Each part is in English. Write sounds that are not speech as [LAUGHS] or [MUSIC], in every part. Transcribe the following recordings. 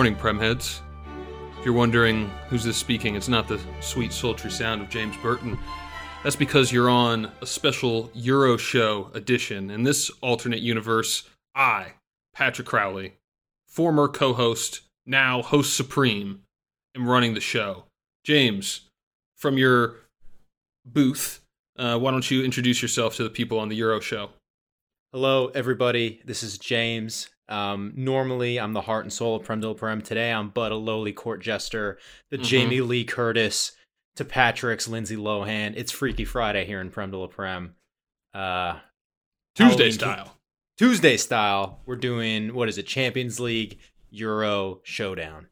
morning, Premheads. If you're wondering who's this speaking, it's not the sweet, sultry sound of James Burton. That's because you're on a special Euro Show edition. In this alternate universe, I, Patrick Crowley, former co host, now host supreme, am running the show. James, from your booth, uh, why don't you introduce yourself to the people on the Euro Show? Hello, everybody. This is James. Um, normally, I'm the heart and soul of Prem de Prem. Today, I'm but a lowly court jester, the Mhm. Jamie Lee Curtis to Patrick's Lindsay Lohan. It's Freaky Friday here in Prem de Prem. Uh, Tuesday Halloween- style. Tuesday style. We're doing, what is it, Champions League Euro Showdown.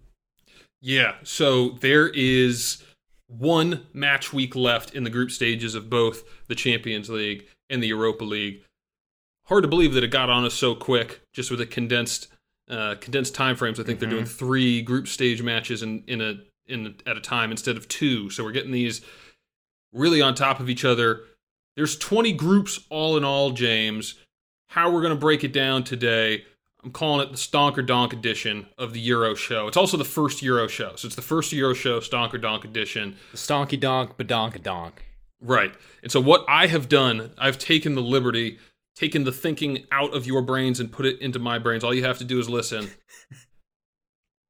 Yeah, so there is one match week left in the group stages of both the Champions League and the Europa League. Hard to believe that it got on us so quick, just with a condensed uh, condensed time frames. I think they're doing three group stage matches in in a in at a time instead of two. So we're getting these really on top of each other. There's 20 groups all in all, James. How we're going to break it down today, I'm calling it the Stonker Donk edition of the Euro show. It's also the first Euro show. So it's the first Euro show, Stonker Donk edition. The Stonky Donk, Badonka Donk. Right. And so what I have done, I've taken the liberty, taken the thinking out of your brains and put it into my brains. All you have to do is listen.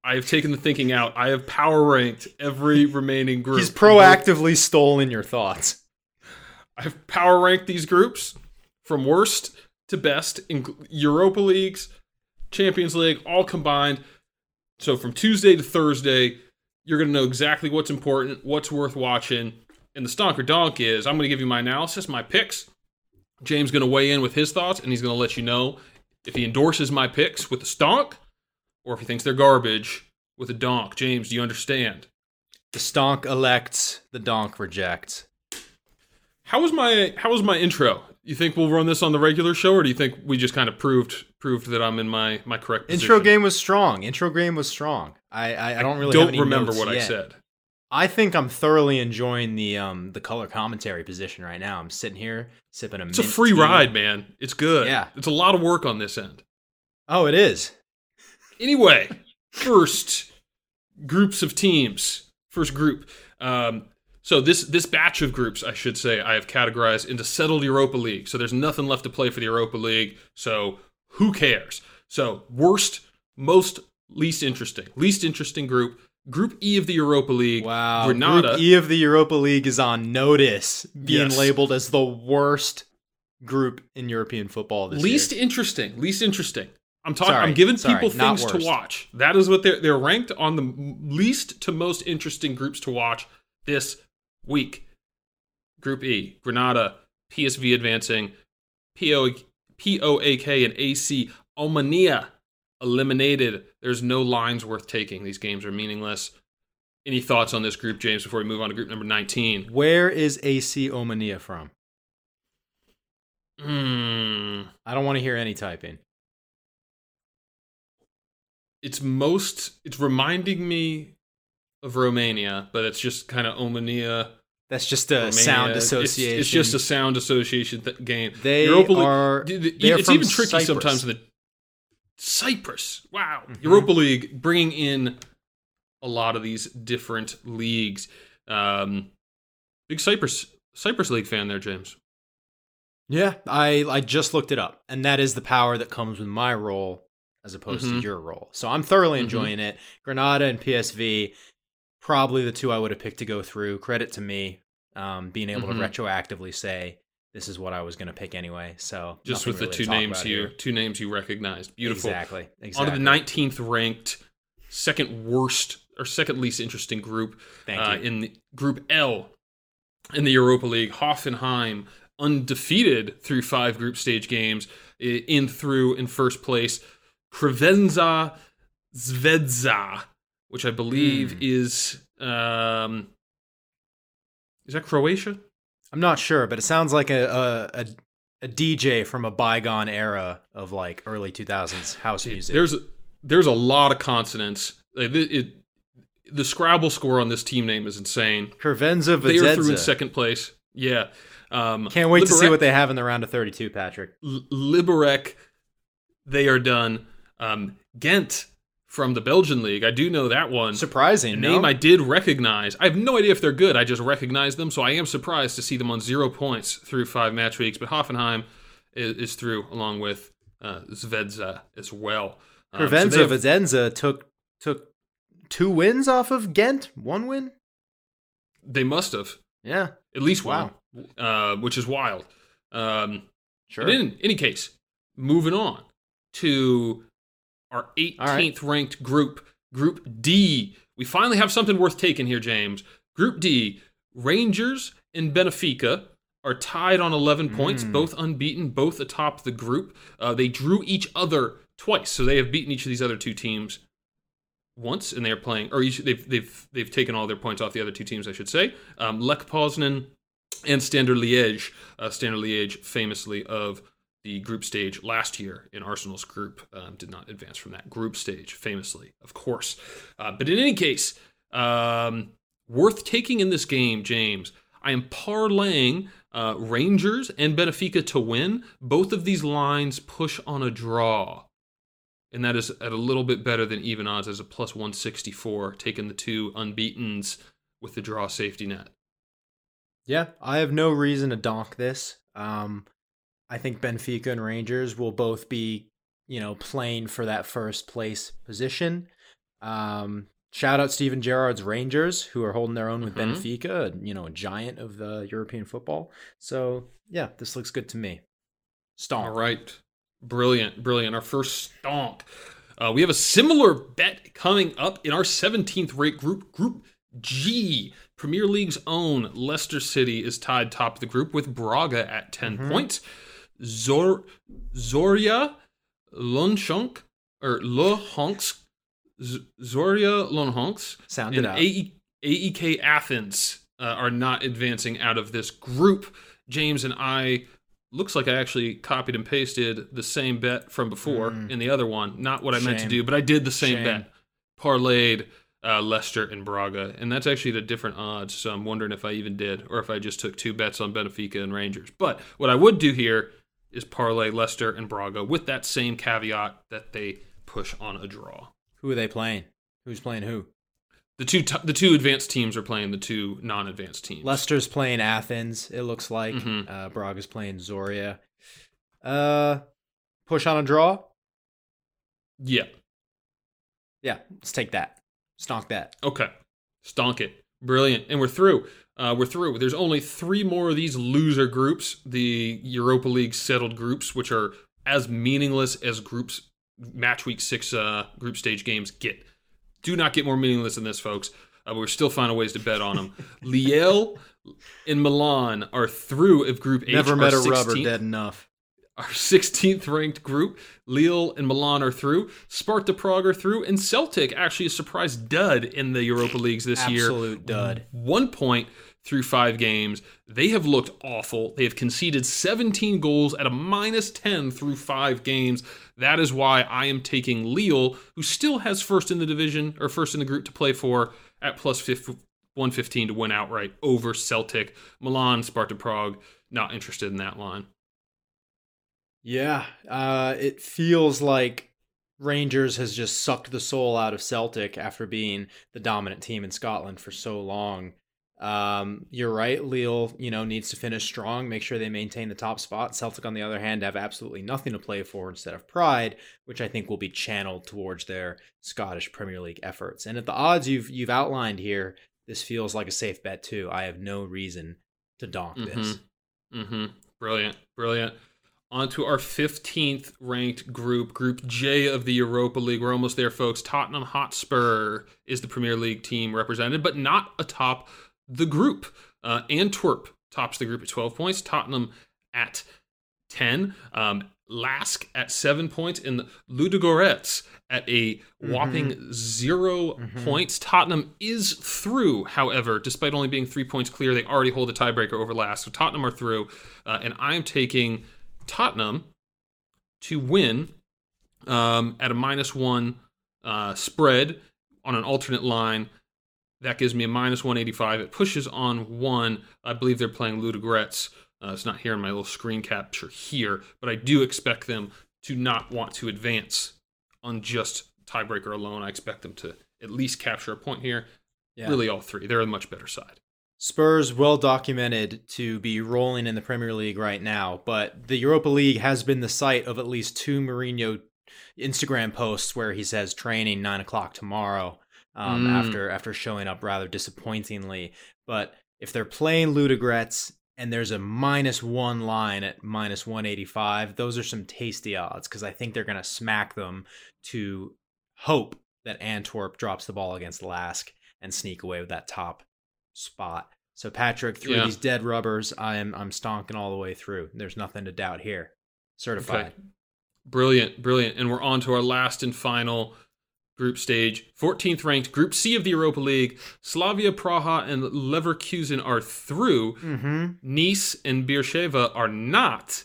I have taken the thinking out. I have power ranked every remaining group. He's proactively stolen your thoughts. I've power ranked these groups from worst to best in Europa Leagues, Champions League, all combined. So from Tuesday to Thursday, you're going to know exactly what's important, what's worth watching. And the stonker donk is I'm going to give you my analysis, my picks. James going to weigh in with his thoughts, and he's going to let you know if he endorses my picks with the stonk or if he thinks they're garbage with a donk. James, do you understand? The Stonk elects, the Donk rejects. How was my how was my intro? You think we'll run this on the regular show, or do you think we just kind of proved proved that I'm in my my correct position? Intro game was strong. Intro game was strong. I I, I don't really don't remember what I said. I think I'm thoroughly enjoying the um the color commentary position right now. I'm sitting here sipping a. It's a free tea. ride, man. It's good. Yeah. it's a lot of work on this end. Oh, it is. Anyway, first groups of teams. First group. Um, so this this batch of groups, I should say, I have categorized into settled Europa League. So there's nothing left to play for the Europa League. So who cares? So worst, most least interesting, least interesting group. Group E of the Europa League. Wow. Granada. Group E of the Europa League is on notice, being Yes. labeled as the worst group in European football this year. least year. interesting. Least interesting. I'm talking. I'm giving sorry, people not things to watch. That is what they're they're ranked on the least to most interesting groups to watch this week. Group E: Granada, PSV advancing, PO, PAOK and AC Omonia eliminated. There's no lines worth taking. These games are meaningless. Any thoughts on this group, James? Before we move on to group number 19. Where is AC Omania from? Hmm. I don't want to hear any typing. it's most it's reminding me of Romania, but it's just kind of Omania. That's just a Romania. sound association. It's, just a sound association th- game. They Europa are. D- d- they are it's even tricky Cyprus. sometimes. The Cyprus, wow, Mhm. Europa League bringing in a lot of these different leagues. Um, big Cyprus Cyprus League fan there, James. Yeah, I I just looked it up, and that is the power that comes with my role as opposed Mhm. to your role. So I'm thoroughly Mhm. enjoying it. Granada and PSV, probably the two I would have picked to go through. Credit to me, um, being able Mhm. to retroactively say this is what I was going to pick anyway. So Just with the really to two names you here. two names you recognized. Beautiful. Exactly. On Exactly. to the 19th ranked, second worst or second least interesting group uh, in the Group L in the Europa League. Hoffenheim undefeated through five group stage games, in through in first place. Crevenza Zvezda, which I believe Hmm. is um, is that Croatia? I'm not sure, but it sounds like a, a a a DJ from a bygone era of like early 2000s house music. There's there's a lot of consonants. It, it- the Scrabble score on this team name is insane. Kervenza They are through in second place. Yeah. Um, Can't wait to see what they have in the round of 32, Patrick. Liberec, they are done. Um, Ghent from the Belgian league. I do know that one. Surprising. A no? name I did recognize. I have no idea if they're good. I just recognize them, so I am surprised to see them on zero points through five match weeks. But Hoffenheim is, is through along with uh, Zvezda as well. Um, so Crevenza have- Vicenza took took two wins off of Ghent. One win. they must have Yeah. at least Wow. one, uh, which is wild. Um, Sure. In any case, moving on to our 18th right. ranked group, Group D. We finally have something worth taking here, James. Group D, Rangers and Benfica are tied on 11 points, Mm. both unbeaten, both atop the group. Uh, they drew each other twice, so they have beaten each of these other two teams once, and they are playing, or each, they've they've they've taken all their points off the other two teams, I should say. Um, Lech Poznan and Standard Liège. Uh, Standard Liège, famously of the group stage last year in Arsenal's group, um, did not advance from that group stage, famously, of course. Uh, but in any case, um, worth taking in this game, James. I am parlaying uh, Rangers and Benfica to win. Both of these lines push on a draw. And that is at a little bit better than even odds as a plus 164, taking the two unbeatens with the draw safety net. Yeah, I have no reason to donk this. Um, I think Benfica and Rangers will both be, you know, playing for that first place position. Um, shout out Steven Gerrard's Rangers, who are holding their own with Mhm. Benfica, you know, a giant of the European football. So yeah, this looks good to me. Stomp. All right. Brilliant. Brilliant. Our first stonk. Uh, we have a similar bet coming up in our 17th rate group, Group G. Premier League's own Leicester City is tied top of the group with Braga at 10 Mhm. points. Zor Zoria Lonchonk or Lohonks Z- Zoria Lonhonks Sound it and. AE, AEK Athens uh, are not advancing out of this group. James and I looks like I actually copied and pasted the same bet from before Mm. in the other one. Not what I meant to do, but I did the same Shame. bet. Parlayed uh, Leicester and Braga, and that's actually the different odds. So I'm wondering if I even did, or if I just took two bets on Benfica and Rangers. But what I would do here is parlay Leicester and Braga with that same caveat that they push on a draw. Who are they playing? Who's playing who? The two t- the two advanced teams are playing the two non-advanced teams. Leicester's playing Athens, it looks like. Mhm. Uh, Braga's playing Zoria. Uh, push on a draw? Yeah. Yeah, let's take that. Stonk that. Okay. Stonk it. Brilliant. And we're through. Uh, we're through. There's only three more of these loser groups, the Europa League settled groups, which are as meaningless as groups match week six uh, group stage games get. Do not get more meaningless than this, folks. Uh, we're still finding ways to bet on them. Liel [LAUGHS] and Milan are through of Group H. Never met a rubber dead enough. our 16th ranked group. Lille and Milan are through. Sparta Prague are through. And Celtic actually a surprise dud in the Europa Leagues this year. Absolute dud. One point through five games. They have looked awful. They have conceded 17 goals at a minus 10 through five games. That is why I am taking Lille, who still has first in the division or first in the group to play for, at plus 115 to win outright over Celtic. Milan, Sparta Prague, not interested in that line. Yeah, uh, it feels like Rangers has just sucked the soul out of Celtic after being the dominant team in Scotland for so long. Um, you're right. Lille, you know, needs to finish strong, make sure they maintain the top spot. Celtic, on the other hand, have absolutely nothing to play for instead of pride, which I think will be channeled towards their Scottish Premier League efforts. And at the odds you've you've outlined here, this feels like a safe bet too. I have no reason to donk this. Mm-hmm. Brilliant. Brilliant. On to our 15th ranked group, Group J of the Europa League. We're almost there, folks. Tottenham Hotspur is the Premier League team represented, but not atop the group. Uh, Antwerp tops the group at 12 points, Tottenham at 10. Um, Lask at seven points, and Ludogorets at a whopping 0 Mhm. points. Tottenham is through, however, despite only being three points clear. They already hold the tiebreaker over Lask, so Tottenham are through. Uh, and I'm taking Tottenham to win um, at a minus one uh, spread on an alternate line. That gives me a minus 185. It pushes on one. I believe they're playing Ludogorets. Uh, it's not here in my little screen capture here, but I do expect them to not want to advance on just tiebreaker alone. I expect them to at least capture a point here. Yeah. Really, all three. They're a much better side. Spurs well documented to be rolling in the Premier League right now, but the Europa League has been the site of at least two Mourinho Instagram posts where he says training nine o'clock tomorrow. Um, Mm. after after showing up rather disappointingly, but if they're playing Ludogorets and there's a minus one line at minus 185, those are some tasty odds because I think they're going to smack them to hope that Antwerp drops the ball against Lask and sneak away with that top spot. So Patrick, through Yeah. these dead rubbers, I'm I'm stonking all the way through. There's nothing to doubt here. Certified. Okay. Brilliant, brilliant. And we're on to our last and final group stage. 14th ranked Group C of the Europa League. Slavia Praha and Leverkusen are through. Mm-hmm. Nice and Beersheva are not.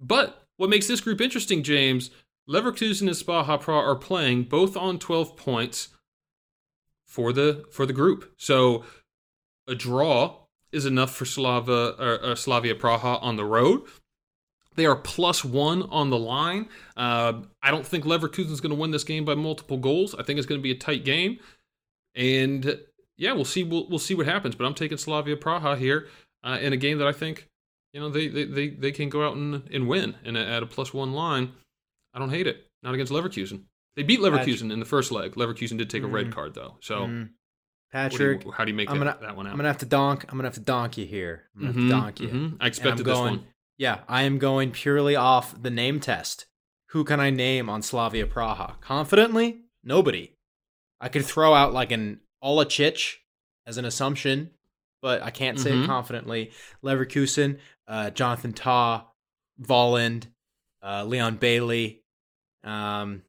But what makes this group interesting, James, Leverkusen and Spa Praha are playing both on 12 points for the for the group. So a draw is enough for Slava or, or Slavia Praha on the road. They are plus one on the line. Uh, I don't think Leverkusen is going to win this game by multiple goals. I think it's going to be a tight game, and yeah, we'll see. We'll, we'll see what happens. But I'm taking Slavia Praha here uh, in a game that I think you know they they they, they can go out and, and win and at a plus one line. I don't hate it. Not against Leverkusen. They beat Leverkusen in the first leg. Leverkusen did take a red Mhm. card though. So Mm. do Patrick, you, how do you make that, gonna- that one out? I'm gonna have to donk. I'm gonna have to donk you here. I'm gonna Mhm, have to donk you. mhm. I expected this going. one. Yeah, I am going purely off the name test. Who can I name on Slavia Praha? Confidently, nobody. I could throw out like an Olacic as an assumption, but I can't say Mhm. it confidently. Leverkusen, uh, Jonathan Tah, Volland, uh, Leon Bailey, um,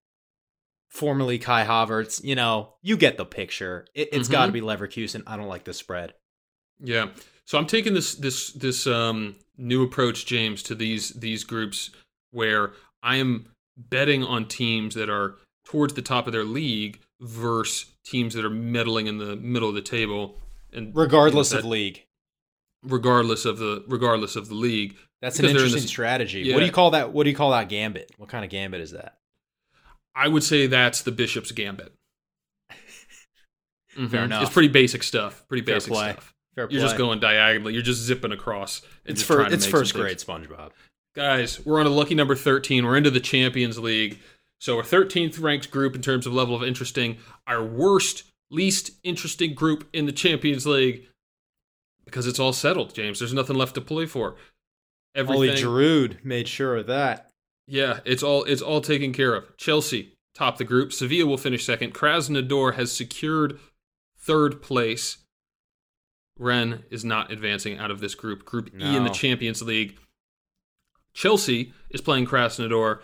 formerly Kai Havertz. You know, you get the picture. It, it's got to be Leverkusen. I don't like the spread. Yeah. So I'm taking this this this um new approach, James, to these these groups where I am betting on teams that are towards the top of their league versus teams that are meddling in the middle of the table and Regardless that- of league. regardless of the regardless of the league. That's an they're in interesting this- strategy. Yeah. What do you call that? What do you call that gambit? What kind of gambit is that? I would say that's the Bishop's Gambit. [LAUGHS] Mhm. enough. It's pretty basic stuff. Pretty Fair basic play. stuff. Fair You're just going diagonally. You're just zipping across. It's for it's first grade SpongeBob. Guys, we're on a lucky number 13. We're into the Champions League. So our 13th ranked group in terms of level of interesting. Our worst, least interesting group in the Champions League because it's all settled, James. There's nothing left to play for. Everything. Giroud made sure of that. Yeah, it's all it's all taken care of. Chelsea top the group. Sevilla will finish second. Krasnodar has secured third place. Rennes is not advancing out of this group. Group E in the Champions League. Chelsea is playing Krasnodar.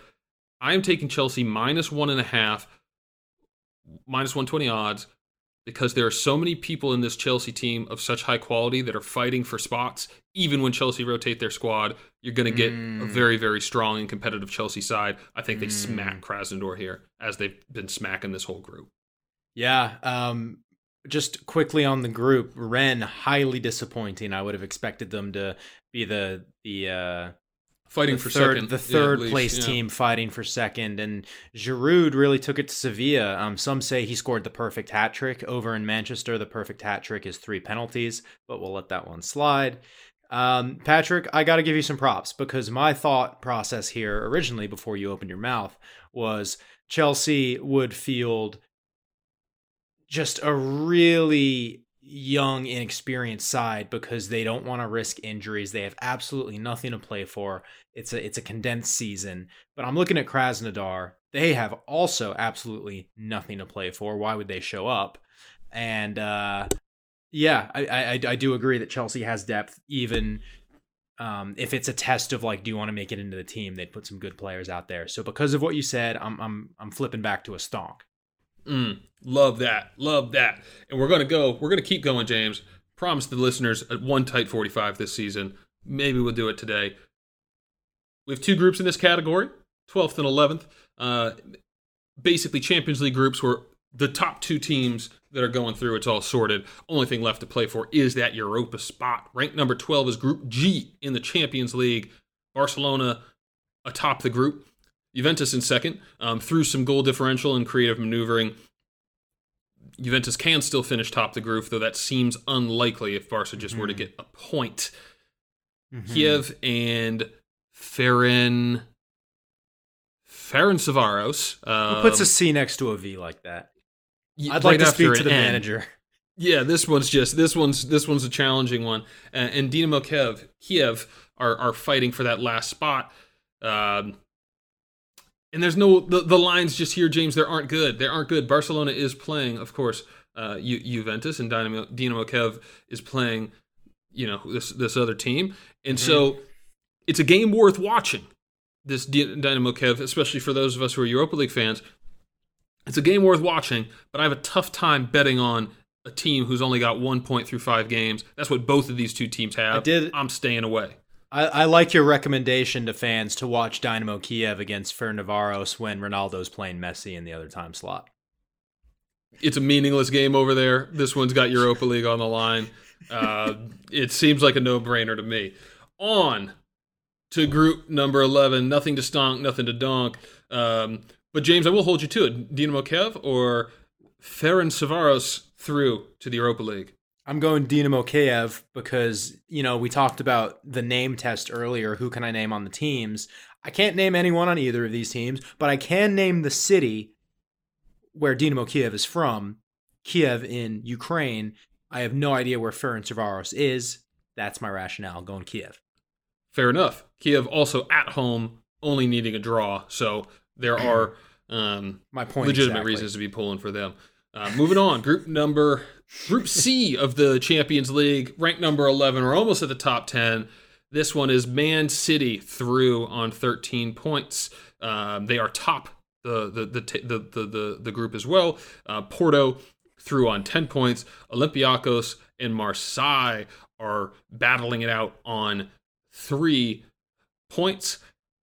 I am taking Chelsea minus one and a half, minus 120 odds, because there are so many people in this Chelsea team of such high quality that are fighting for spots. Even when Chelsea rotate their squad, you're going to get a Mm. very, very strong and competitive Chelsea side. I think they Mm. smack Krasnodar here, as they've been smacking this whole group. Yeah. Um, just quickly on the group, Rennes highly disappointing. I would have expected them to be the the uh, Fighting the for third, second. the Yeah, third least, place yeah. team fighting for second, and Giroud really took it to Sevilla. Um, some say he scored the perfect hat trick over in Manchester. The perfect hat trick is three penalties, but we'll let that one slide. Um, Patrick, I got to give you some props because my thought process here originally, before you opened your mouth, was Chelsea would field just a really young, inexperienced side because they don't want to risk injuries. They have absolutely nothing to play for. It's a it's a condensed season. But I'm looking at Krasnodar. They have also absolutely nothing to play for. Why would they show up? And uh, yeah, I, I I do agree that Chelsea has depth. Even um, if it's a test of like, do you want to make it into the team? They'd put some good players out there. So because of what you said, I'm I'm I'm flipping back to a stonk. Mm, love that. Love that. And we're going to go. We're going to keep going, James. Promise the listeners at one tight 45 this season. Maybe we'll do it today. We have two groups in this category 12th and 11th. Uh, basically, Champions League groups where the top two teams that are going through, it's all sorted. Only thing left to play for is that Europa spot. Ranked number 12 is Group G in the Champions League. Barcelona atop the group. Juventus in second um, through some goal differential and creative maneuvering. Juventus can still finish top the group, though that seems unlikely if Barca just mm-hmm. were to get a point. Mm-hmm. Kiev and Ferin Ferencvaros. Um, Who puts a C next to a V like that? I'd right like to speak to the N. manager. Yeah, this one's just this one's this one's a challenging one, uh, and Dynamo Kiev Kiev are are fighting for that last spot. Um, and there's no the, the lines just here, James. There aren't good. They aren't good. Barcelona is playing, of course, uh, Ju- Juventus, and Dynamo Dynamo Kiev is playing, you know, this this other team, and mm-hmm. so it's a game worth watching. This Dynamo Kiev, especially for those of us who are Europa League fans, it's a game worth watching. But I have a tough time betting on a team who's only got one point through five games. That's what both of these two teams have. I did. I'm staying away. I, I, like your recommendation to fans to watch Dynamo Kiev against Ferencvaros when Ronaldo's playing Messi in the other time slot. It's a meaningless game over there. This one's got Europa League on the line. Uh, it seems like a no-brainer to me. On to group number 11. Nothing to stonk, nothing to donk. Um, but James, I will hold you to it. Dynamo Kiev or Ferencvaros through to the Europa League? I'm going Dynamo Kiev because, you know, we talked about the name test earlier. Who can I name on the teams? I can't name anyone on either of these teams, but I can name the city where Dynamo Kiev is from, Kiev in Ukraine. I have no idea where Ferencvaros is. That's my rationale going Kiev. Fair enough. Kiev also at home, only needing a draw. So there are [CLEARS THROAT] um, my point legitimate exactly. reasons to be pulling for them. Uh, moving on, group number Group C of the Champions League, ranked number 11. We're almost at the top 10. This one is Man City through on 13 points. Um, they are top the the the the the, the, the group as well. Uh, Porto through on 10 points. Olympiacos and Marseille are battling it out on three points.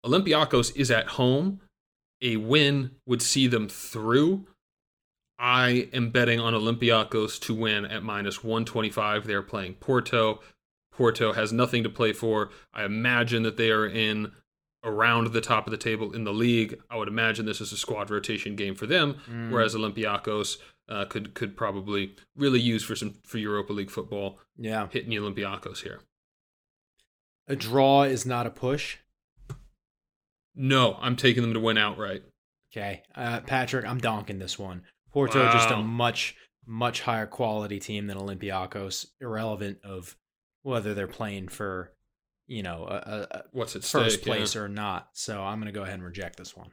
Olympiacos is at home. A win would see them through. I am betting on Olympiacos to win at minus 125. They're playing Porto. Porto has nothing to play for. I imagine that they are in around the top of the table in the league. I would imagine this is a squad rotation game for them, mm. whereas Olympiacos uh, could could probably really use for some for Europa League football. Yeah, hitting the Olympiacos here. A draw is not a push. No, I'm taking them to win outright. Okay, uh, Patrick, I'm donking this one. Porto wow. just a much much higher quality team than Olympiacos, irrelevant of whether they're playing for you know a, a what's it first stake, place yeah. or not. So I'm going to go ahead and reject this one.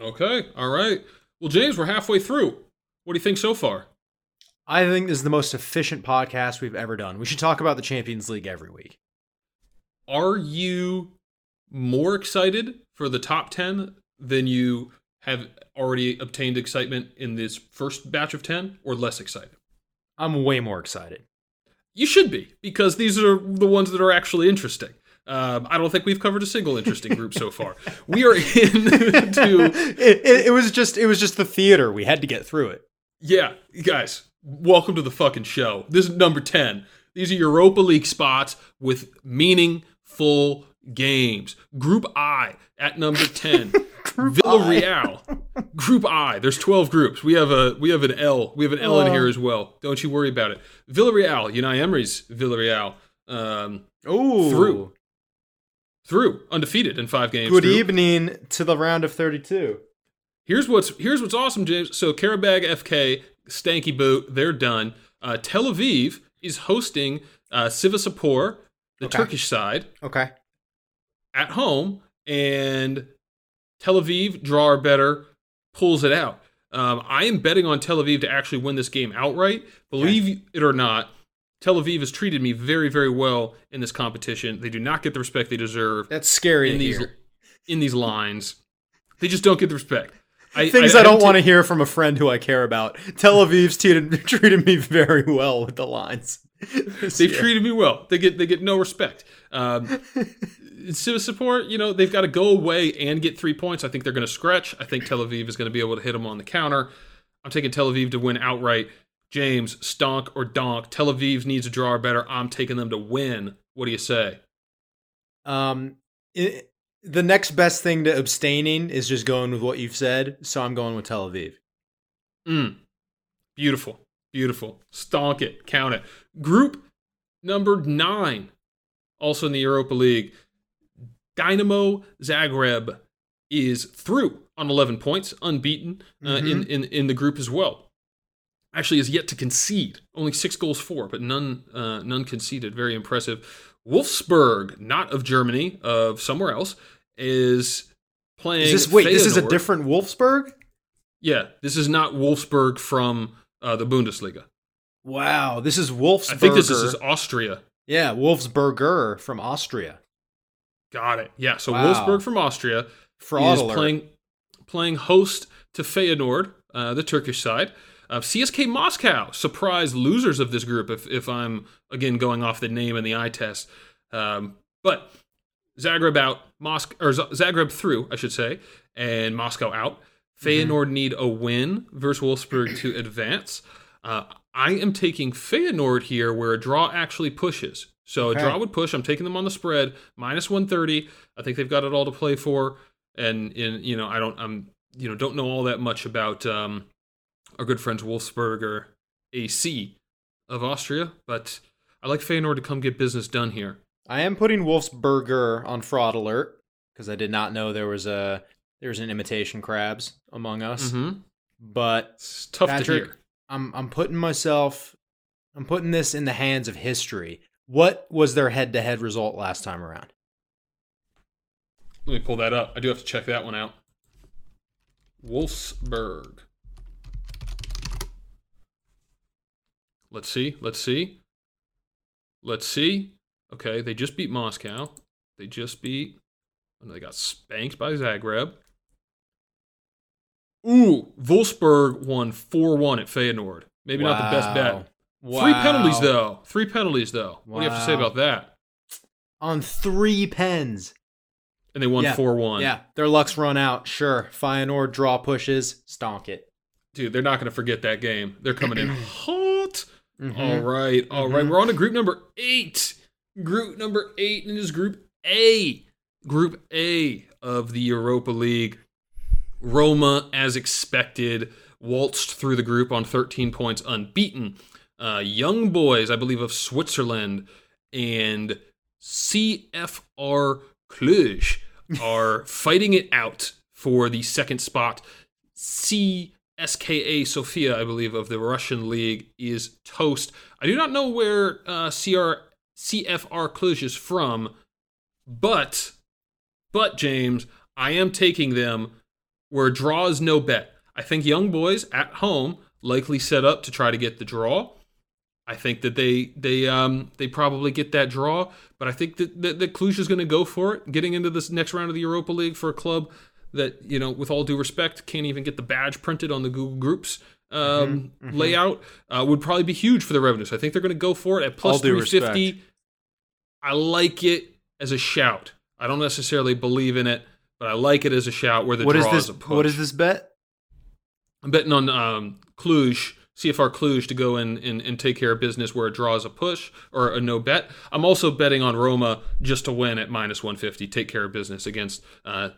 Okay, all right. Well, James, we're halfway through. What do you think so far? I think this is the most efficient podcast we've ever done. We should talk about the Champions League every week. Are you more excited for the top 10 than you have already obtained excitement in this first batch of 10 or less excited? I'm way more excited. You should be, because these are the ones that are actually interesting. Um, I don't think we've covered a single interesting group so far. [LAUGHS] We are into. it, it, it was just it was just the theater. We had to get through it. Yeah, guys, welcome to the fucking show. This is number ten. These are Europa League spots with meaningful games. Group I at number [LAUGHS] ten. Group Villarreal. I. [LAUGHS] [LAUGHS] Group I. There's 12 groups. We have a we have an L. We have an L in here as well. Don't you worry about it. Villarreal, Unai Emery's Villarreal. Um, oh, through through undefeated in five games. Good through. evening to the round of 32. Here's what's here's what's awesome, James. So Qarabag FK, Stanky Boot, they're done. Uh, Tel Aviv is hosting uh, Sivasspor, the okay. Turkish side. Okay. At home, and Tel Aviv, draw or better, pulls it out. Um, I am betting on Tel Aviv to actually win this game outright. Believe it or not, Tel Aviv has treated me very, very well in this competition. They do not get the respect they deserve. That's scary in these hear. in these lines. They just don't get the respect. I, Things I, I don't want to hear from a friend who I care about. Tel Aviv's treated, treated me very well with the lines. They've year. treated me well. They get they get no respect. Um, Sivasspor, you know, they've got to go away and get three points. I think they're going to scratch. I think Tel Aviv is going to be able to hit them on the counter. I'm taking Tel Aviv to win outright. James, stonk or donk. Tel Aviv needs a draw or better. I'm taking them to win. What do you say? Um, it, the next best thing to abstaining is just going with what you've said. So I'm going with Tel Aviv. Mm. Beautiful. Beautiful. Stonk it. Count it. Group number nine, also in the Europa League. Dynamo Zagreb is through on 11 points, unbeaten uh, Mhm. in, in, in the group as well. Actually, is yet to concede. Only six goals for, but none uh, none conceded. Very impressive. Wolfsburg, not of Germany, of somewhere else, is playing. Is this wait? This is a different Wolfsburg. Yeah, this is not Wolfsburg from uh, the Bundesliga. Wow, this is Wolfsburg. I think this is Austria. yeah, Wolfsburger from Austria. Got it. Yeah, so Wow. Wolfsburg from Austria Fraud is alert. playing playing host to Feyenoord, uh, the Turkish side. Uh, CSK Moscow, surprise losers of this group. If if I'm again going off the name and the eye test, um, but Zagreb out, Moscow or Zagreb through, I should say, and Moscow out. Feyenoord need a win versus Wolfsburg to [CLEARS THROAT] advance. Uh, I am taking Feyenoord here, where a draw actually pushes. So Okay. a draw would push. I'm taking them on the spread minus 130. I think they've got it all to play for. And in you know, I don't I'm you know don't know all that much about um, our good friends Wolfsburg or AC of Austria, but I like Feyenoord to come get business done here. I am putting Wolfsburger on fraud alert because I did not know there was a there was an imitation crabs among us. Mm-hmm. But It's tough Patrick, to hear. I'm I'm putting myself I'm putting this in the hands of history. What was their head-to-head result last time around? Let me pull that up. I do have to check that one out. Wolfsburg. Let's see. Let's see. Let's see. Okay, they just beat Moscow. They just beat. Oh and they got spanked by Zagreb. Ooh, Wolfsburg won 4 1 at Feyenoord. Maybe not the best bet. Wow. Three penalties, though. Three penalties, though. What do you have to say about that? On three pens. And they won Yeah. 4 1. Yeah, their luck's run out. Sure. Feyenoord draw pushes, stonk it. Dude, they're not going to forget that game. They're coming in [CLEARS THROAT] hot. Mhm. All right, all right. Mhm. We're on to group number eight. Group number eight, and is Group A. Group A of the Europa League. Roma, as expected, waltzed through the group on 13 points, unbeaten. Uh, young boys, I believe, of Switzerland and CFR Cluj are [LAUGHS] fighting it out for the second spot. CSKA Sofia, I believe, of the Russian league is toast. I do not know where uh, CR, CFR Cluj is from, but, but James, I am taking them where draw is no bet. I think young boys at home likely set up to try to get the draw. I think that they they um they probably get that draw, but I think that that, that Cluj is going to go for it, getting into this next round of the Europa League for a club that you know, with all due respect, can't even get the badge printed on the Google Groups um, Mhm, mhm. layout. Uh, would probably be huge for the revenue. So I think they're going to go for it at plus three fifty. I like it as a shout. I don't necessarily believe in it, but I like it as a shout where the What is draw this? is a push. What is this bet? I'm betting on um, Cluj, CFR Cluj, to go in and, and take care of business where it draws a push or a no bet. I'm also betting on Roma just to win at minus 150, take care of business against uh,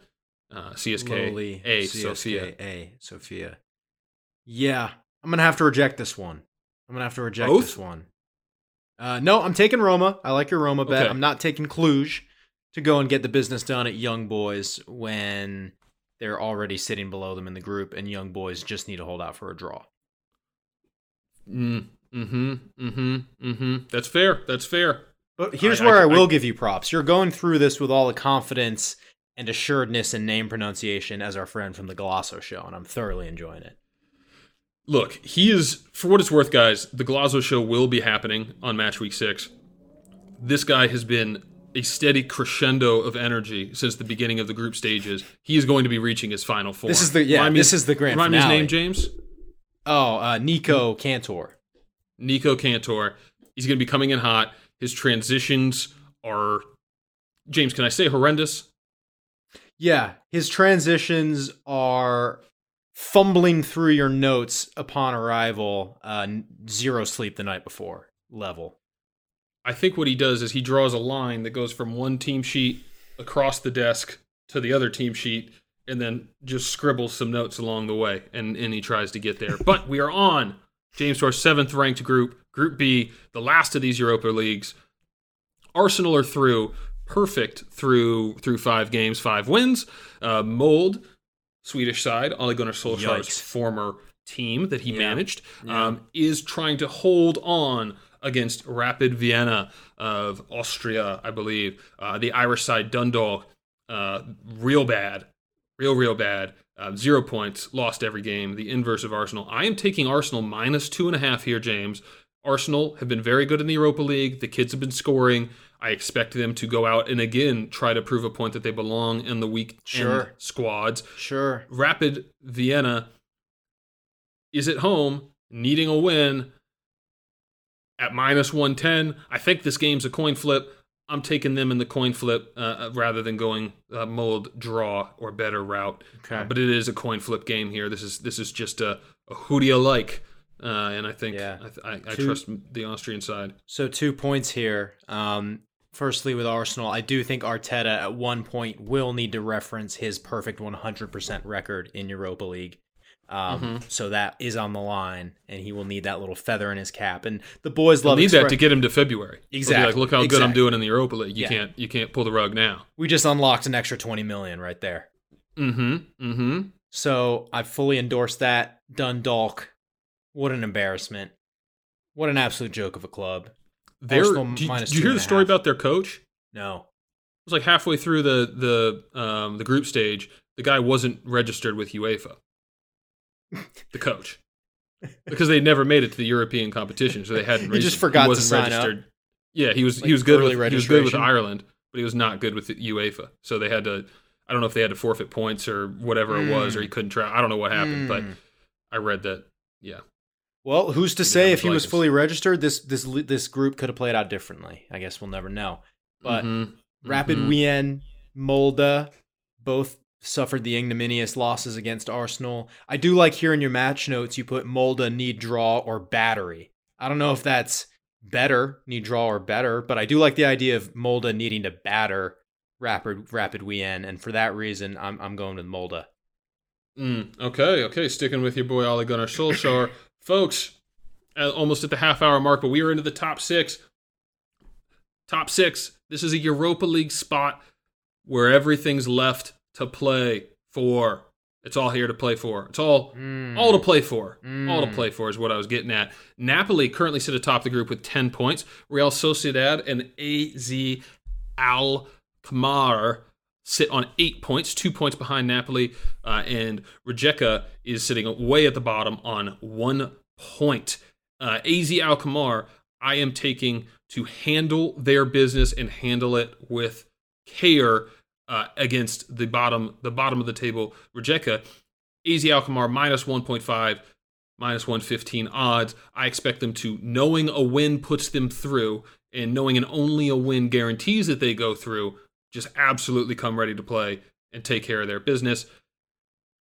uh, CSK Lowly A CSKA Sofia. A Sophia. Yeah, I'm gonna have to reject this one. I'm gonna have to reject Both? this one. Uh, no, I'm taking Roma. I like your Roma bet. Okay. I'm not taking Cluj to go and get the business done at Young Boys when they're already sitting below them in the group, and Young Boys just need to hold out for a draw. Mm, mm-hmm, mm-hmm, mm-hmm. That's fair. That's fair. But here's I- where I, I- will I- give you props. You're going through this with all the confidence and assuredness and name pronunciation as our friend from the Golazo show, and I'm thoroughly enjoying it. Look, he is, for what it's worth, guys, the Golazo show will be happening on match week six. This guy has been a steady crescendo of energy since the beginning of the group stages. He is going to be reaching his final form. This is the- yeah, Remind me- this is the grand Remind me his name, James? Oh, uh, Nico Cantor. Nico Cantor. He's going to be coming in hot. His transitions are, James, can I say horrendous? Yeah, his transitions are fumbling through your notes upon arrival, uh, zero sleep the night before level. I think what he does is he draws a line that goes from one team sheet across the desk to the other team sheet and then just scribbles some notes along the way, and and he tries to get there. but we are on James to our seventh ranked group, Group B, the last of these Europa leagues. Arsenal are through, perfect through through five games, five wins. Uh, Molde, Swedish side, Ole Gunnar Solskjaer's Yikes. former team that he Yeah. managed, Yeah. um, is trying to hold on against Rapid Vienna of Austria, I believe. Uh, the Irish side, Dundalk, uh, real bad, real, real bad. Uh, zero points, lost every game. The inverse of Arsenal. I am taking Arsenal minus two and a half here, James. Arsenal have been very good in the Europa League. The kids have been scoring. I expect them to go out and again try to prove a point that they belong in the week Sure. squads. Sure. Rapid Vienna is at home, needing a win at minus 110. I think this game's a coin flip. I'm taking them in the coin flip uh, rather than going uh, Molde draw or better route. Okay. Uh, but it is a coin flip game here. This is this is just a, a who do you like? Uh, and I think Yeah. I, I, I Two- trust the Austrian side. So two points here. Um, firstly, with Arsenal, I do think Arteta at one point will need to reference his perfect 100% record in Europa League. Um, Mhm. So that is on the line, and he will need that little feather in his cap. And the boys love need that to get him to February. Exactly. Like, look how good I'm doing in the Europa League. You Yeah. can't you can't pull the rug now. We just unlocked an extra 20 million right there. Mm-hmm. Mm-hmm. So I fully endorse that. Dundalk, what an embarrassment! What an absolute joke of a club. Arsenal did, you- did you hear the story half. about their coach? No. It was like halfway through the the um, the group stage, the guy wasn't registered with UEFA. [LAUGHS] The coach, because they never made it to the European competition, so they hadn't. He just forgot to wasn't sign up. registered. Yeah, he was Like he was good with he was good with. Ireland, but he was not good with the UEFA. So they had to. I don't know if they had to forfeit points or whatever it was, or Mm. he couldn't try. I don't know what happened, but Mm. I read that. Yeah, Well, who's to say if he was fully registered, this this this group could have played out differently. I guess we'll never know. But Mhm. Rapid Mhm. Wien, Molde, both suffered the ignominious losses against Arsenal. I do like here in your match notes you put Molde need draw or battery. I don't know if that's better, need draw or better, but I do like the idea of Molde needing to batter Rapid Rapid Wien, and for that reason, I'm I'm going with Molde. Mm, okay, okay. Sticking with your boy Ole Gunnar Solskjaer. [COUGHS] Folks, almost at the half hour mark, but we are into the top six. Top six. This is a Europa League spot where everything's left to play for. It's all here to play for. It's all Mm. all to play for. All to Mm. play for is what I was getting at. Napoli currently sit atop the group with 10 points. Real Sociedad and AZ Al sit on eight points, two points behind Napoli. Uh, and Rijeka is sitting way at the bottom on one point. Uh, AZ Al I am taking to handle their business and handle it with care uh, against the bottom the bottom of the table Rijeka. AZ Alkmaar minus 1.5, minus 115 odds. I expect them to, knowing a win puts them through, and knowing an only a win guarantees that they go through, just absolutely come ready to play and take care of their business.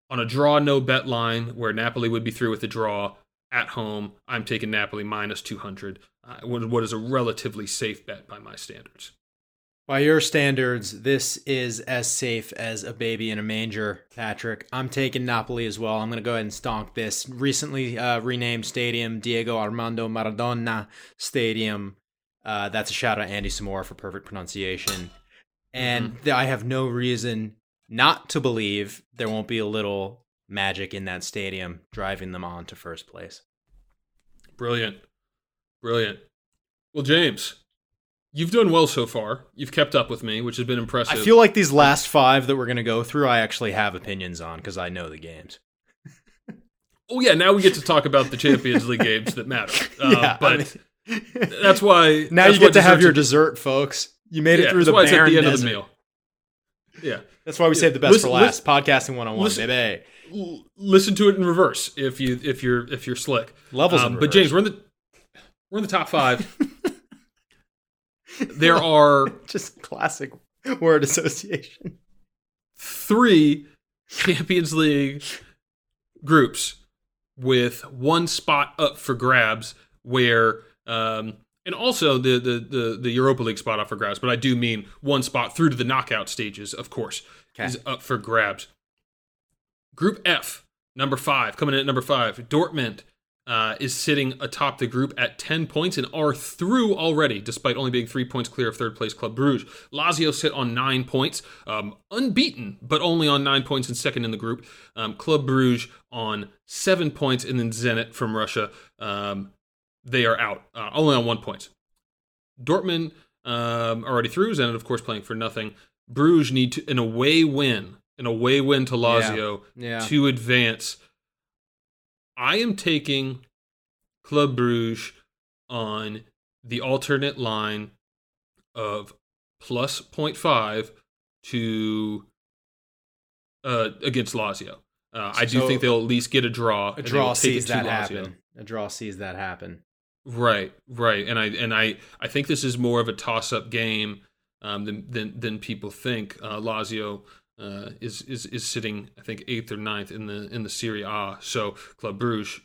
On a draw no bet line where Napoli would be through with a draw at home, I'm taking Napoli minus 200, uh, what what is a relatively safe bet by my standards. By your standards, this is as safe as a baby in a manger, Patrick. I'm taking Napoli as well. I'm going to go ahead and stonk this recently uh, renamed stadium, Diego Armando Maradona Stadium. Uh, that's a shout out to Andy Samora for perfect pronunciation. And th- I have no reason not to believe there won't be a little magic in that stadium driving them on to first place. Brilliant. Brilliant. Well, James, you've done well so far. You've kept up with me, which has been impressive. I feel like these last five that we're going to go through, I actually have opinions on because I know the games. oh, yeah, now we get to talk about the Champions League games that matter. [LAUGHS] Uh, Yeah, I but mean- [LAUGHS] that's why. [LAUGHS] Now that's you get to have your dessert, folks. You made it yeah, through that's the why it's at the end of the meal. Yeah. That's why we Yeah. saved the best Listen- for last. Podcasting one on one, listen- baby. Listen to it in reverse if you if you're if you're slick. Levels. Um, but James, we're in the we're in the top five. There [LAUGHS] are just classic word association. three Champions League groups with one spot up for grabs where um, And also the, the the the Europa League spot up for grabs, but I do mean one spot through to the knockout stages, of course, Okay. is up for grabs. Group F, number five, coming in at number five, Dortmund uh, is sitting atop the group at 10 points and are through already, despite only being three points clear of third place Club Bruges. Lazio sit on nine points, um, unbeaten, but only on nine points and second in the group. Um, Club Bruges on seven points, and then Zenit from Russia, um, they are out, uh, only on one point. Dortmund um, already through, Zenit, of course, playing for nothing. Bruges need to, an away win, an away win to Lazio Yeah. to advance. I am taking Club Bruges on the alternate line of plus 0.5 to uh, against Lazio. Uh, I do So- think they'll at least get a draw. A draw will take it sees that Lazio. happen. A draw sees that happen. Right, right, and I and I I think this is more of a toss-up game um, than than than people think. Uh, Lazio uh, is is is sitting I think eighth or ninth in the in the Serie A. So Club Bruges,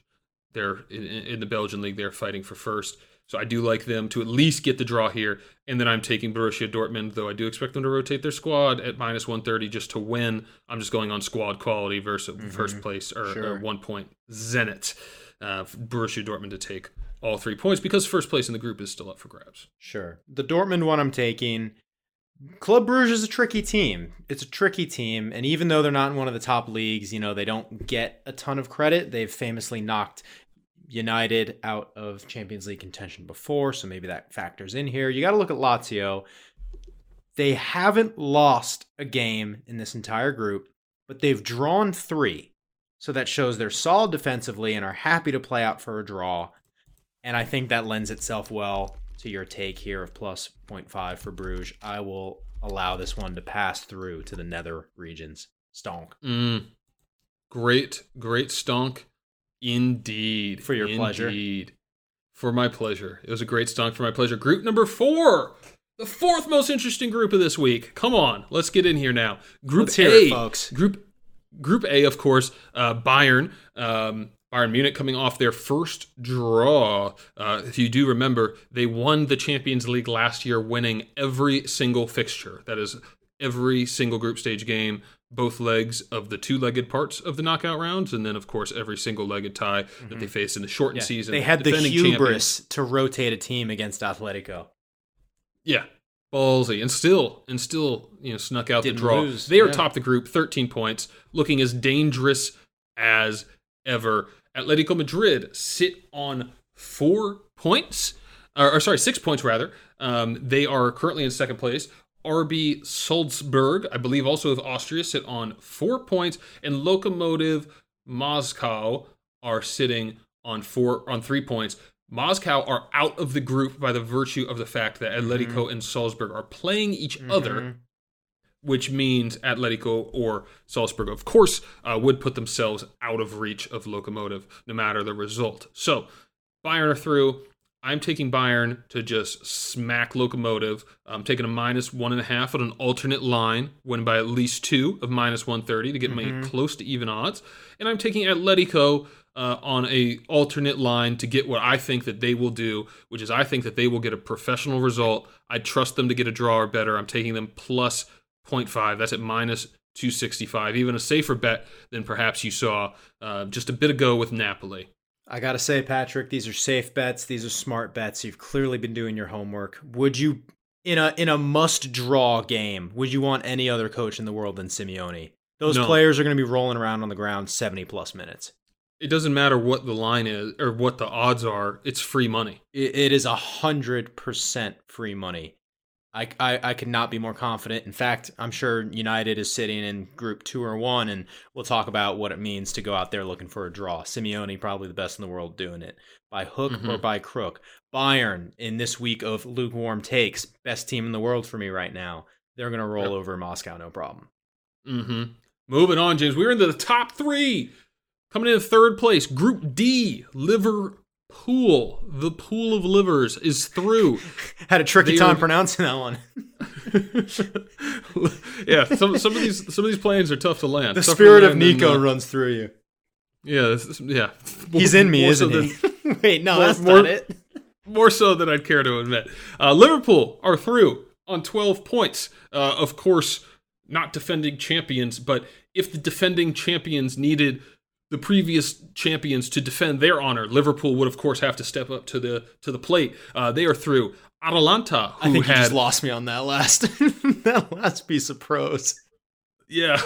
they're in, in the Belgian league. They're fighting for first. So I do like them to at least get the draw here, and then I'm taking Borussia Dortmund. Though I do expect them to rotate their squad at minus 130 just to win. I'm just going on squad quality versus first place or, Sure. or one point Zenit. Uh, Borussia Dortmund to take all three points because first place in the group is still up for grabs. Sure. The Dortmund one I'm taking. Club Bruges is a tricky team. It's a tricky team, and even though they're not in one of the top leagues, you know they don't get a ton of credit. They've famously knocked United out of Champions League contention before, so maybe that factors in here. You got to look at Lazio. They haven't lost a game in this entire group, but they've drawn three. So that shows they're solid defensively and are happy to play out for a draw. And I think that lends itself well to your take here of plus 0.5 for Bruges. I will allow this one to pass through to the nether regions. Stonk. Mm. Great, great stonk. Indeed. For your pleasure. Indeed. For my pleasure. It was a great stonk for my pleasure. Group number four. The fourth most interesting group of this week. Come on, let's get in here now. Group Let's A, it, folks. Group Group A, of course, uh, Bayern. Um, Bayern Munich coming off their first draw. Uh, if you do remember, they won the Champions League last year, winning every single fixture. That is every single group stage game, both legs of the two-legged parts of the knockout rounds, and then, of course, every single-legged tie that they faced in the shortened Mm-hmm. Yeah, season. They had the hubris champions. to rotate a team against Atletico. Yeah. Ballsy. And still, and still, you know, snuck out Didn't the draw. lose, They are yeah. top the group, 13 points, looking as dangerous as ever. Atletico Madrid sit on four points, or, or sorry, six points rather. Um, they are currently in second place. RB Salzburg, I believe also of Austria, sit on four points, and Lokomotiv Moscow are sitting on four on three points. Moscow are out of the group by the virtue of the fact that Atletico and Salzburg are playing each other, which means Atletico or Salzburg, of course, uh, would put themselves out of reach of Lokomotiv no matter the result. So Bayern are through. I'm taking Bayern to just smack Lokomotiv. I'm taking a minus one and a half on an alternate line, win by at least two of minus 130 to get me close to even odds. And I'm taking Atletico uh, on a alternate line to get what I think that they will do, which is I think that they will get a professional result. I trust them to get a draw or better. I'm taking them plus 0.5. That's at minus 265, even a safer bet than perhaps you saw uh, just a bit ago with Napoli. I gotta say, Patrick, these are safe bets. These are smart bets. You've clearly been doing your homework. Would you, in a in a must draw game, would you want any other coach in the world than Simeone? Those No. players are going to be rolling around on the ground seventy plus minutes. It doesn't matter what the line is or what the odds are, it's free money. It, it is a hundred percent free money. I, I I could not be more confident. In fact, I'm sure United is sitting in Group Two or One, and we'll talk about what it means to go out there looking for a draw. Simeone probably the best in the world doing it by hook or Mhm. by crook. Bayern in this week of lukewarm takes, best team in the world for me right now. They're gonna roll Yep. over Moscow, no problem. Mm-hmm. Moving on, James. We're into the top three. Coming in third place, Group D, Liverpool. The pool of livers is through. [LAUGHS] Had a tricky They time are- pronouncing that one. [LAUGHS] yeah, some some of these some of these planes are tough to land. The spirit of land than, Nico uh, runs through you. Yeah, this is- yeah. He's in me, isn't so he? [LAUGHS] Wait, no, more- that's more- not it. more so than I'd care to admit. Uh, Liverpool are through on 12 points. Uh, of course, not defending champions, but if the defending champions needed the previous champions to defend their honor, Liverpool would of course have to step up to the to the plate. Uh, they are through. Atalanta, who I think had you just lost me on that last [LAUGHS] that last piece of prose. Yeah,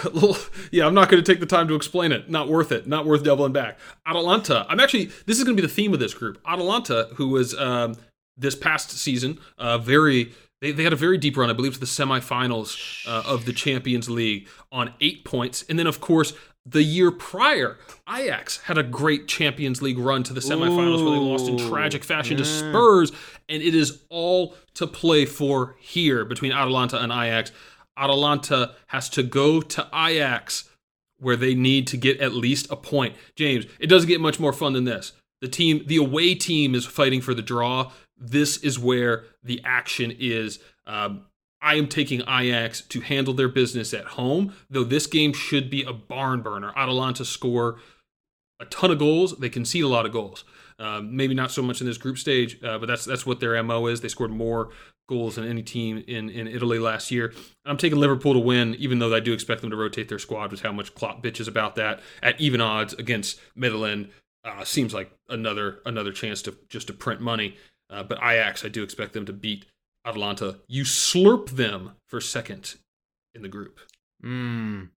yeah, I'm not going to take the time to explain it. Not worth it. Not worth doubling back. Atalanta. I'm actually. This is going to be the theme of this group. Atalanta, who was um, this past season uh, very. They, they had a very deep run, I believe, to the semifinals uh, of the Champions League on eight points, and then of course the year prior, Ajax had a great Champions League run to the semifinals where they lost in tragic fashion to. Spurs, and it is all to play for here between Atalanta and Ajax. Atalanta has to go to Ajax where they need to get at least a point. James, it doesn't get much more fun than this. The team, the away team is fighting for the draw. This is where the action is. Um, I am taking Ajax to handle their business at home, though this game should be a barn burner. Atalanta score a ton of goals. They concede a lot of goals. Um, maybe not so much in this group stage, uh, but that's that's what their mo is. They scored more goals than any team in, in Italy last year. I'm taking Liverpool to win, even though I do expect them to rotate their squad. With how much Klopp bitches about that at even odds against Midtjylland, uh, seems like another another chance to just to print money. Uh, but Ajax, I do expect them to beat Atalanta. You slurp them for second in the group. Mm.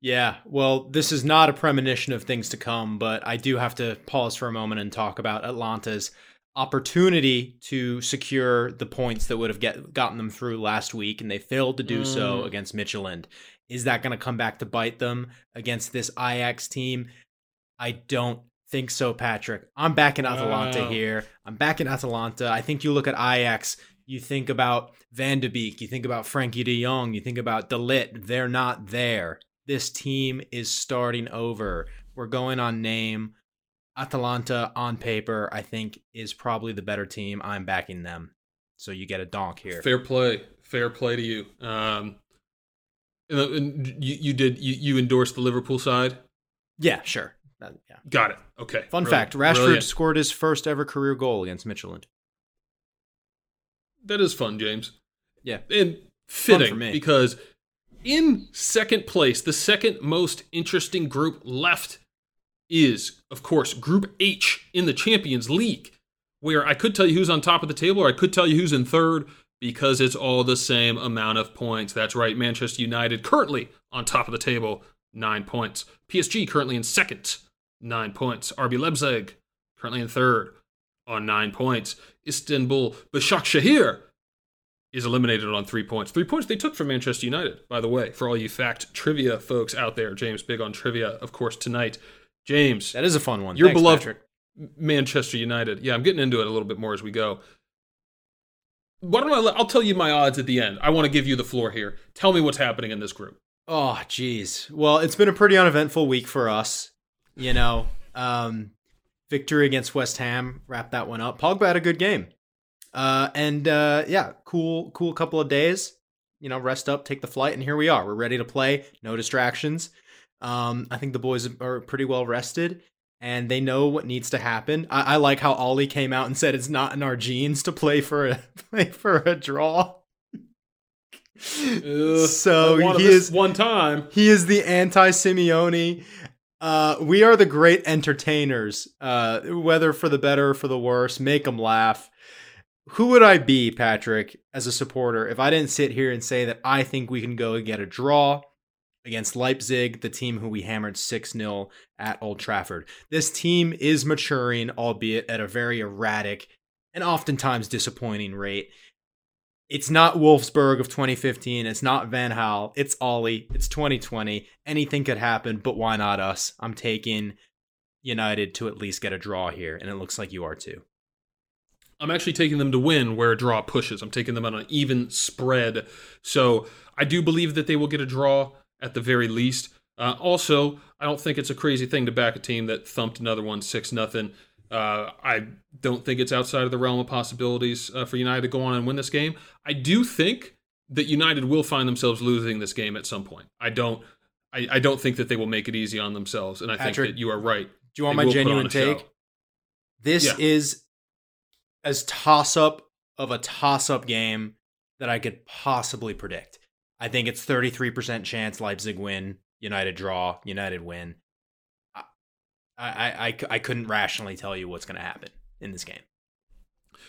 Yeah, well, this is not a premonition of things to come, but I do have to pause for a moment and talk about Atalanta's opportunity to secure the points that would have get, gotten them through last week, and they failed to do so Mm. against Midtjylland. Is that going to come back to bite them against this Ajax team? I don't think so, Patrick. I'm back in Atalanta Wow. here. I'm back in Atalanta. I think you look at Ajax, you think about Van de Beek, you think about Frenkie de Jong, you think about De Ligt. They're not there. This team is starting over. We're going on name. Atalanta on paper, I think, is probably the better team. I'm backing them. So you get a donk here. Fair play, fair play to you. Um, and, you, you did you, you endorsed the Liverpool side. Yeah, sure. That- yeah. Got it. Okay. Fun Brilliant. fact Rashford Brilliant. scored his first ever career goal against Midtjylland. That is fun, James. Yeah. And fitting because in second place, the second most interesting group left is, of course, Group H in the Champions League, where I could tell you who's on top of the table, or I could tell you who's in third because it's all the same amount of points. That's right, Manchester United currently on top of the table, nine points. PSG currently in second, nine points. RB Leipzig currently in third on nine points. Istanbul Başakşehir is eliminated on three points. Three points they took from Manchester United, by the way, for all you fact trivia folks out there. James big on trivia, of course, tonight. James, That is a fun one. your Thanks, beloved Patrick. Manchester United. Yeah, I'm getting into it a little bit more as we go. Why don't I? Let, I'll tell you my odds at the end. I want to give you the floor here. Tell me what's happening in this group. Oh, geez. Well, it's been a pretty uneventful week for us. You know, um, victory against West Ham, wrap that one up. Pogba had a good game. Uh, and uh, yeah, cool, cool couple of days. You know, rest up, take the flight, and here we are. We're ready to play. No distractions. Um, I think the boys are pretty well rested, and they know what needs to happen. I, I like how Ollie came out and said it's not in our genes to play for a [LAUGHS] play for a draw. so he is one time. he is the anti Simeone. Uh, we are the great entertainers, uh, whether for the better or for the worse. Make them laugh. Who would I be, Patrick, as a supporter, if I didn't sit here and say that I think we can go and get a draw against Leipzig, the team who we hammered 6 0 at Old Trafford? This team is maturing, albeit at a very erratic and oftentimes disappointing rate. It's not Wolfsburg of 2015. It's not Van Gaal. It's Ollie. It's 2020. Anything could happen, but why not us? I'm taking United to at least get a draw here, and it looks like you are too. I'm actually taking them to win where a draw pushes. I'm taking them on an even spread. So I do believe that they will get a draw at the very least. Uh, also, I don't think it's a crazy thing to back a team that thumped another one six nothing. Uh, I don't think it's outside of the realm of possibilities uh, for United to go on and win this game. I do think that United will find themselves losing this game at some point. I don't. I, I don't think that they will make it easy on themselves, and I Patrick, think that you are right. Do you want They my will put on genuine a show. take? This Yeah. is as toss up of a toss up game that I could possibly predict. I think it's 33% chance Leipzig win, United draw, United win. I, I, I, I couldn't rationally tell you what's going to happen in this game.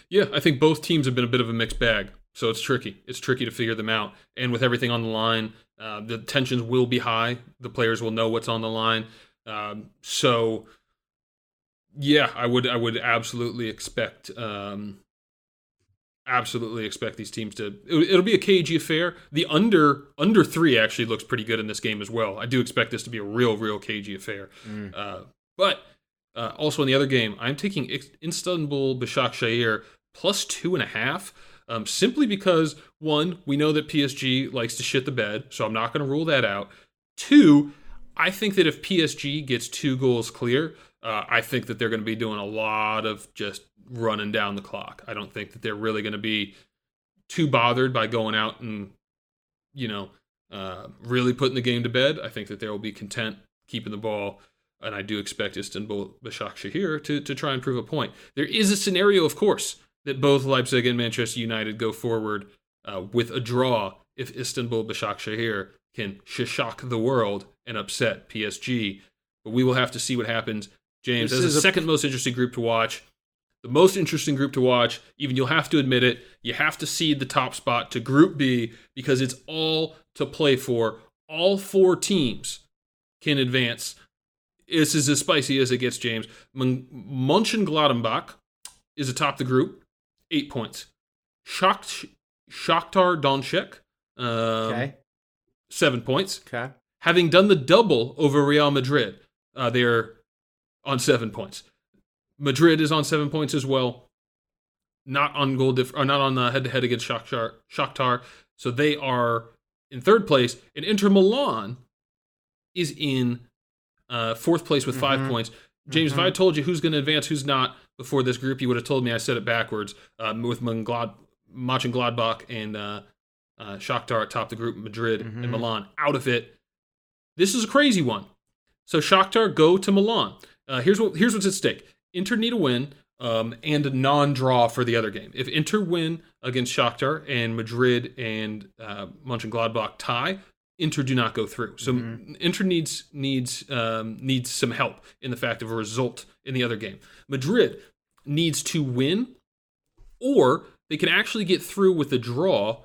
Yeah, I think both teams have been a bit of a mixed bag. So it's tricky. It's tricky to figure them out. And with everything on the line, uh, the tensions will be high. The players will know what's on the line. Um, so yeah, I would I would absolutely expect um, absolutely expect these teams to. It, will be a cagey affair. The under under three actually looks pretty good in this game as well. I do expect this to be a real real cagey affair. Mm. Uh, but uh, also in the other game, I'm taking Istanbul Başakşehir plus two and a half. Um, simply because one, we know that PSG likes to shit the bed, so I'm not going to rule that out. Two, I think that if PSG gets two goals clear, uh, I think that they're going to be doing a lot of just running down the clock. I don't think that they're really going to be too bothered by going out and, you know, uh, really putting the game to bed. I think that they will be content keeping the ball. And I do expect Istanbul Başakşehir to, to try and prove a point. There is a scenario, of course, that both Leipzig and Manchester United go forward uh, with a draw if Istanbul Başakşehir can shock the world and upset PSG. But we will have to see what happens. James, this as the second most interesting group to watch, the most interesting group to watch, even you'll have to admit it, you have to cede the top spot to Group B because it's all to play for. All four teams can advance. This is as spicy as it gets, James. Munchen Mönchengladbach is atop the group, eight points. Shakt, Shakhtar Donetsk, um, okay. seven points. Okay. Having done the double over Real Madrid, uh, they're on seven points. Madrid is on seven points as well. Not on goal diff- or not on the head to head against Shakhtar, Shakhtar. So they are in third place. And Inter Milan is in uh, fourth place with 5 mm-hmm. points. James, mm-hmm. if I told you who's going to advance, who's not before this group, you would have told me I said it backwards um, with Mönchengladbach Gladbach and uh, uh, Shakhtar atop the group, Madrid mm-hmm. and Milan out of it. This is a crazy one. So Shakhtar go to Milan. Uh, here's what here's what's at stake. Inter need a win um, and a non-draw for the other game. If Inter win against Shakhtar and Madrid and uh, Mönchengladbach tie, Inter do not go through. So mm-hmm. Inter needs needs um, needs some help in the fact of a result in the other game. Madrid needs to win, or they can actually get through with a draw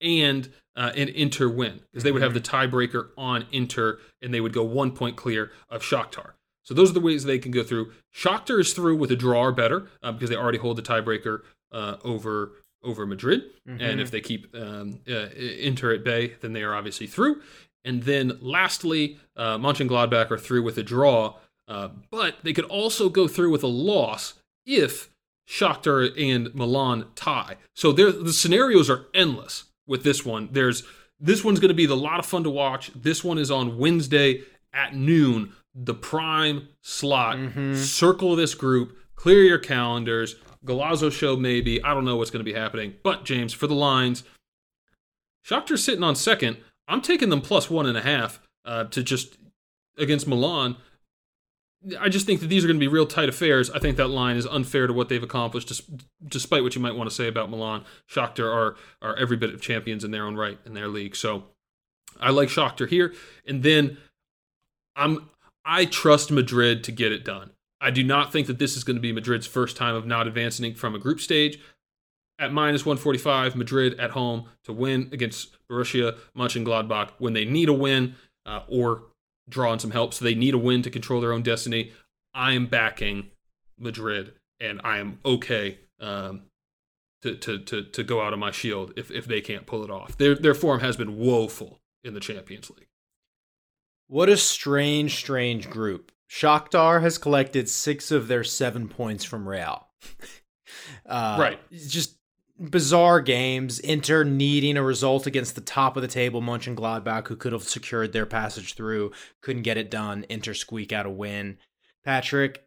and uh, an Inter win because they would have the mm-hmm. tiebreaker on Inter and they would go one point clear of Shakhtar. So those are the ways they can go through. Shakhtar is through with a draw or better uh, because they already hold the tiebreaker uh, over over Madrid, mm-hmm. and if they keep um, uh, Inter at bay, then they are obviously through. And then lastly, uh, Mönchengladbach are through with a draw, uh, but they could also go through with a loss if Shakhtar and Milan tie. So the scenarios are endless with this one. There's this one's going to be a lot of fun to watch. This one is on Wednesday at noon the prime slot. Mm-hmm. Circle this group, clear your calendars. Golazo show maybe. I don't know what's going to be happening. But James, for the lines, Shakhtar's sitting on second. I'm taking them plus one and a half uh, to just against Milan. I just think that these are going to be real tight affairs. I think that line is unfair to what they've accomplished, despite what you might want to say about Milan. Shakhtar are are every bit of champions in their own right in their league. So I like Shakhtar here, and then I'm I trust Madrid to get it done. I do not think that this is going to be Madrid's first time of not advancing from a group stage. At minus 145, Madrid at home to win against Borussia Mönchengladbach when they need a win uh, or draw on some help. So they need a win to control their own destiny. I am backing Madrid, and I am okay um, to, to, to, to go out of my shield if, if they can't pull it off. Their, their form has been woeful in the Champions League. What a strange, strange group. Shakhtar has collected six of their seven points from Real. [LAUGHS] uh, right. Just bizarre games. Inter needing a result against the top of the table, Mönchengladbach, who could have secured their passage through, couldn't get it done. Inter squeak out a win. Patrick,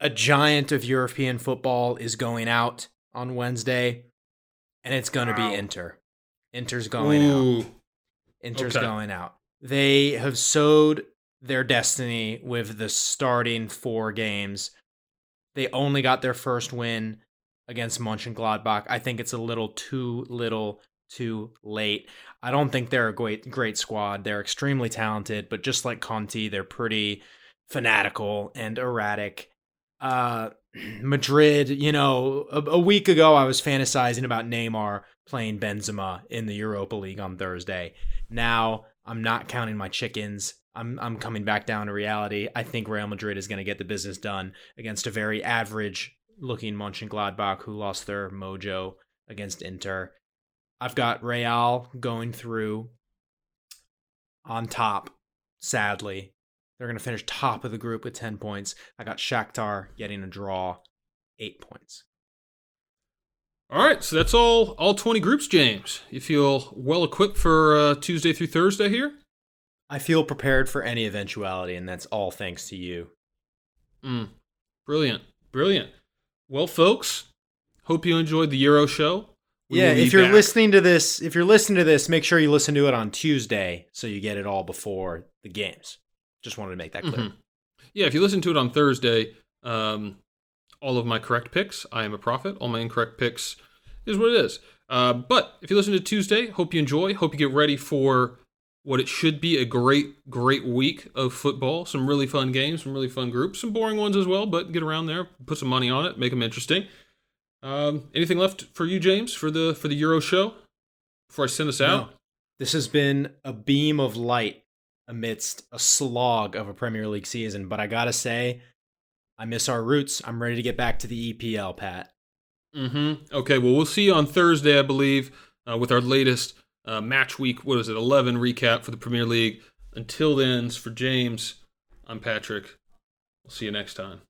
a giant of European football is going out on Wednesday, and it's going to wow. be Inter. Inter's going Ooh. out. Inter's okay. going out. They have sowed their destiny with the starting four games. They only got their first win against Mönchengladbach. I think it's a little too little too late. I don't think they're a great great squad. They're extremely talented, but just like Conte, they're pretty fanatical and erratic. Uh, [CLEARS THROAT] Madrid, you know, a, a, week ago I was fantasizing about Neymar playing Benzema in the Europa League on Thursday. Now I'm not counting my chickens. I'm I'm coming back down to reality. I think Real Madrid is going to get the business done against a very average looking Mönchengladbach who lost their mojo against Inter. I've got Real going through on top, sadly. They're going to finish top of the group with 10 points. I got Shakhtar getting a draw, 8 points. All right, so that's all all 20 groups, James. You feel well equipped for uh, Tuesday through Thursday here? I feel prepared for any eventuality, and that's all thanks to you. Mm, brilliant, brilliant. Well, folks, hope you enjoyed the Euro show. We yeah, if you're back. listening to this, if you're listening to this, make sure you listen to it on Tuesday so you get it all before the games. Just wanted to make that clear. Mm-hmm. Yeah, if you listen to it on Thursday, um, all of my correct picks, I am a prophet. All my incorrect picks is what it is. Uh, but if you listen to Tuesday, hope you enjoy. Hope you get ready for what it should be a great, great week of football. Some really fun games, some really fun groups, some boring ones as well, but get around there, put some money on it, make them interesting. Um, anything left for you, James, for the for the Euro show before I send us out? No. This has been a beam of light amidst a slog of a Premier League season, but I gotta say, I miss our roots. I'm ready to get back to the EPL, Pat. Mm-hmm. Okay, well, we'll see you on Thursday, I believe, uh, with our latest uh, match week. What is it? 11 recap for the Premier League. Until then, for James, I'm Patrick. We'll see you next time.